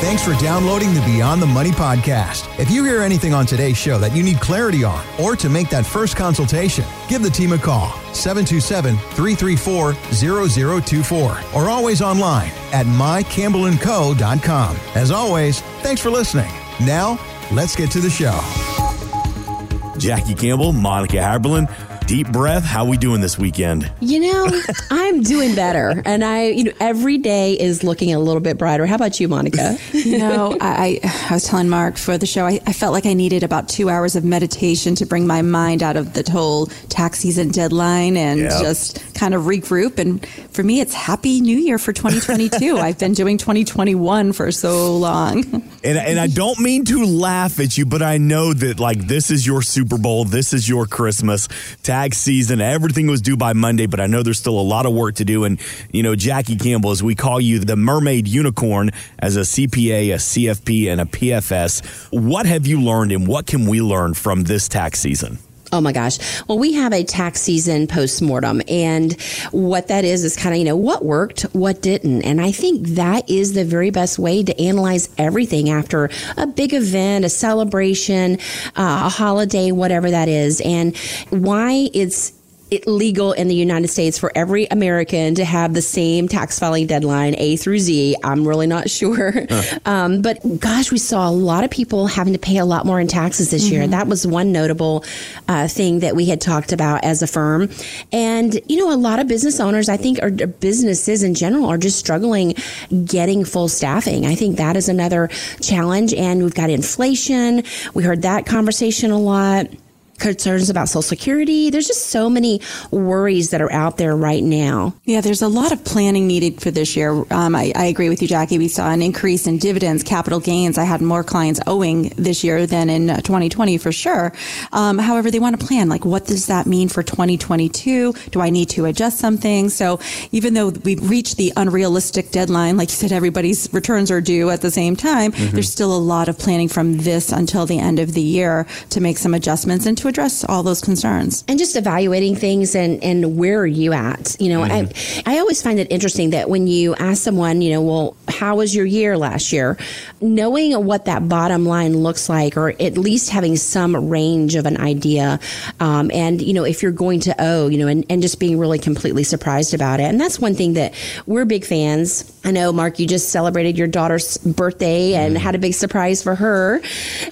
Thanks for downloading the Beyond the Money podcast. If you hear anything on today's show that you need clarity on or to make that first consultation, give the team a call 727 334 0024 or always online at mycampbellandco.com. As always, thanks for listening. Now, let's get to the show. Jackie Campbell, Monica Haberlin deep breath. How we doing this weekend? You know, I'm doing better, and I, you know, every day is looking a little bit brighter. How about you, Monica? you know, I, I was telling Mark for the show, I, I felt like I needed about two hours of meditation to bring my mind out of the whole tax season deadline and yep. just kind of regroup. And for me, it's Happy New Year for 2022. I've been doing 2021 for so long. And, and I don't mean to laugh at you, but I know that like this is your Super Bowl, this is your Christmas. Tax tax season. Everything was due by Monday, but I know there's still a lot of work to do. And, you know, Jackie Campbell, as we call you, the mermaid unicorn as a CPA, a CFP, and a PFS, what have you learned and what can we learn from this tax season? Oh my gosh. Well, we have a tax season post mortem, and what that is is kind of, you know, what worked, what didn't. And I think that is the very best way to analyze everything after a big event, a celebration, uh, a holiday, whatever that is, and why it's it legal in the United States for every American to have the same tax filing deadline, A through Z. I'm really not sure. Huh. Um, but gosh, we saw a lot of people having to pay a lot more in taxes this mm-hmm. year. That was one notable uh, thing that we had talked about as a firm. And, you know, a lot of business owners, I think, or businesses in general, are just struggling getting full staffing. I think that is another challenge. And we've got inflation. We heard that conversation a lot concerns about Social Security. There's just so many worries that are out there right now. Yeah, there's a lot of planning needed for this year. Um, I, I, agree with you, Jackie. We saw an increase in dividends, capital gains. I had more clients owing this year than in 2020 uh, for sure. Um, however, they want to plan like, what does that mean for 2022? Do I need to adjust something? So even though we've reached the unrealistic deadline, like you said, everybody's returns are due at the same time, mm-hmm. there's still a lot of planning from this until the end of the year to make some adjustments and to address all those concerns. And just evaluating things and, and where are you at? You know, mm-hmm. I, I always find it interesting that when you ask someone, you know, well, how was your year last year? Knowing what that bottom line looks like, or at least having some range of an idea. Um, and, you know, if you're going to owe, you know, and, and just being really completely surprised about it. And that's one thing that we're big fans. I know, Mark, you just celebrated your daughter's birthday and mm. had a big surprise for her.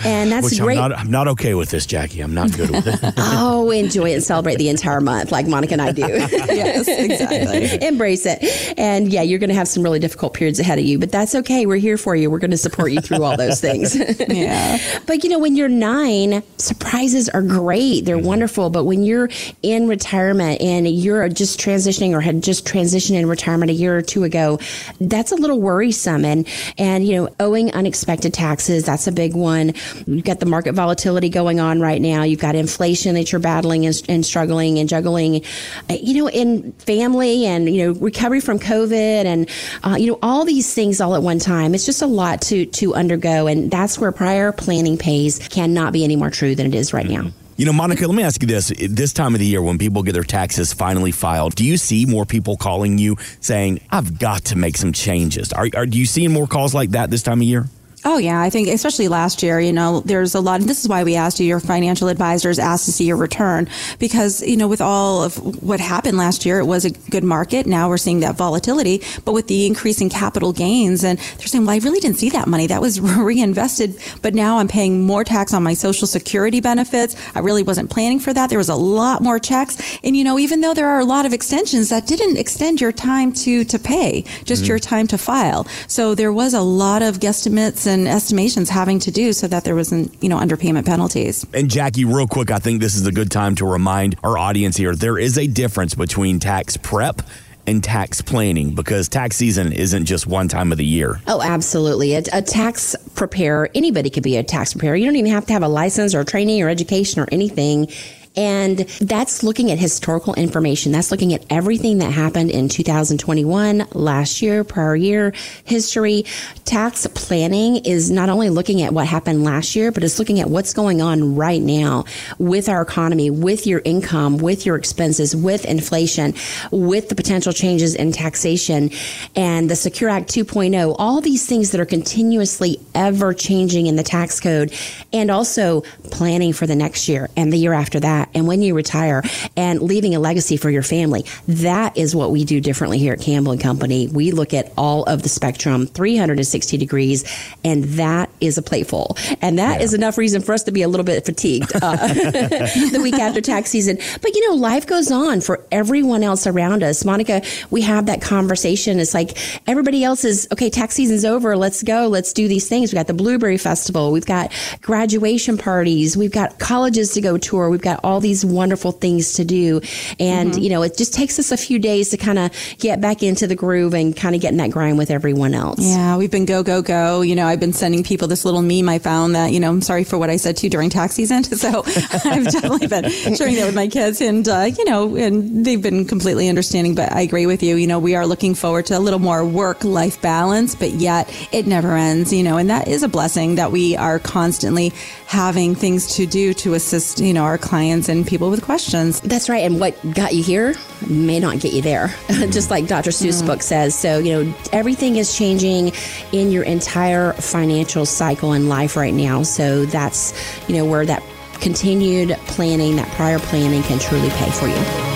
And that's Which great. I'm not, I'm not okay with this, Jackie. I'm not good good with oh, enjoy it and celebrate the entire month like Monica and I do. yes, exactly. Embrace it. And yeah, you're going to have some really difficult periods ahead of you, but that's okay. We're here for you. We're going to support you through all those things. yeah. But you know, when you're nine, surprises are great. They're mm-hmm. wonderful. But when you're in retirement and you're just transitioning or had just transitioned in retirement a year or two ago, that's a little worrisome. And, and, you know, owing unexpected taxes, that's a big one. You've got the market volatility going on right now. You've got inflation that you're battling and, and struggling and juggling, uh, you know, in family and, you know, recovery from COVID and, uh, you know, all these things all at one time. It's just a lot to, to undergo. And that's where prior planning pays cannot be any more true than it is right now. You know, Monica, let me ask you this. This time of the year, when people get their taxes finally filed, do you see more people calling you saying, I've got to make some changes? Are, are, do you see more calls like that this time of year? Oh yeah, I think especially last year, you know, there's a lot, and this is why we asked you, your financial advisors asked to see your return, because you know, with all of what happened last year, it was a good market. Now we're seeing that volatility, but with the increase in capital gains, and they're saying, well, I really didn't see that money. That was reinvested, but now I'm paying more tax on my Social Security benefits. I really wasn't planning for that. There was a lot more checks, and you know, even though there are a lot of extensions, that didn't extend your time to to pay, just mm-hmm. your time to file. So there was a lot of guesstimates and and estimations having to do so that there wasn't, you know, underpayment penalties. And Jackie, real quick, I think this is a good time to remind our audience here there is a difference between tax prep and tax planning because tax season isn't just one time of the year. Oh, absolutely. A, a, tax preparer, anybody could be a tax preparer. You don't even have to have a license or training or education or anything And that's looking at historical information. That's looking at everything that happened in 2021, last year, prior year, history. Tax planning is not only looking at what happened last year, but it's looking at what's going on right now with our economy, with your income, with your expenses, with inflation, with the potential changes in taxation and the Secure Act 2.0, all these things that are continuously ever changing in the tax code and also planning for the next year and the year after that and when you retire and leaving a legacy for your family. That is what we do differently here at Campbell and Company. We look at all of the spectrum 360 degrees and that is a plateful. And that yeah. is enough reason for us to be a little bit fatigued uh, the week after tax season. But you know, life goes on for everyone else around us. Monica, we have that conversation. It's like everybody else is okay, tax season's over. Let's go. Let's do these things. We got the Blueberry Festival. We've got graduation parties. We've got colleges to go tour. We've got all these wonderful things to do. And, mm-hmm. you know, it just takes us a few days to kind of get back into the groove and kind of get in that grind with everyone else. Yeah, we've been go, go, go. You know, I've been sending people this little meme I found that, you know, I'm sorry for what I said to you during tax season. So I've definitely been sharing that with my kids and, uh, you know, and they've been completely understanding, but I agree with you. You know, we are looking forward to a little more work life balance, but yet it never ends, you know, and that is a blessing that we are constantly having things to do to assist, you know, our clients and people with questions. That's right. And what got you here may not get you there, just like Dr. Seuss' mm. book says. So, you know, everything is changing in your entire financial cycle in life right now. So that's, you know, where that continued planning, that prior planning can truly pay for you.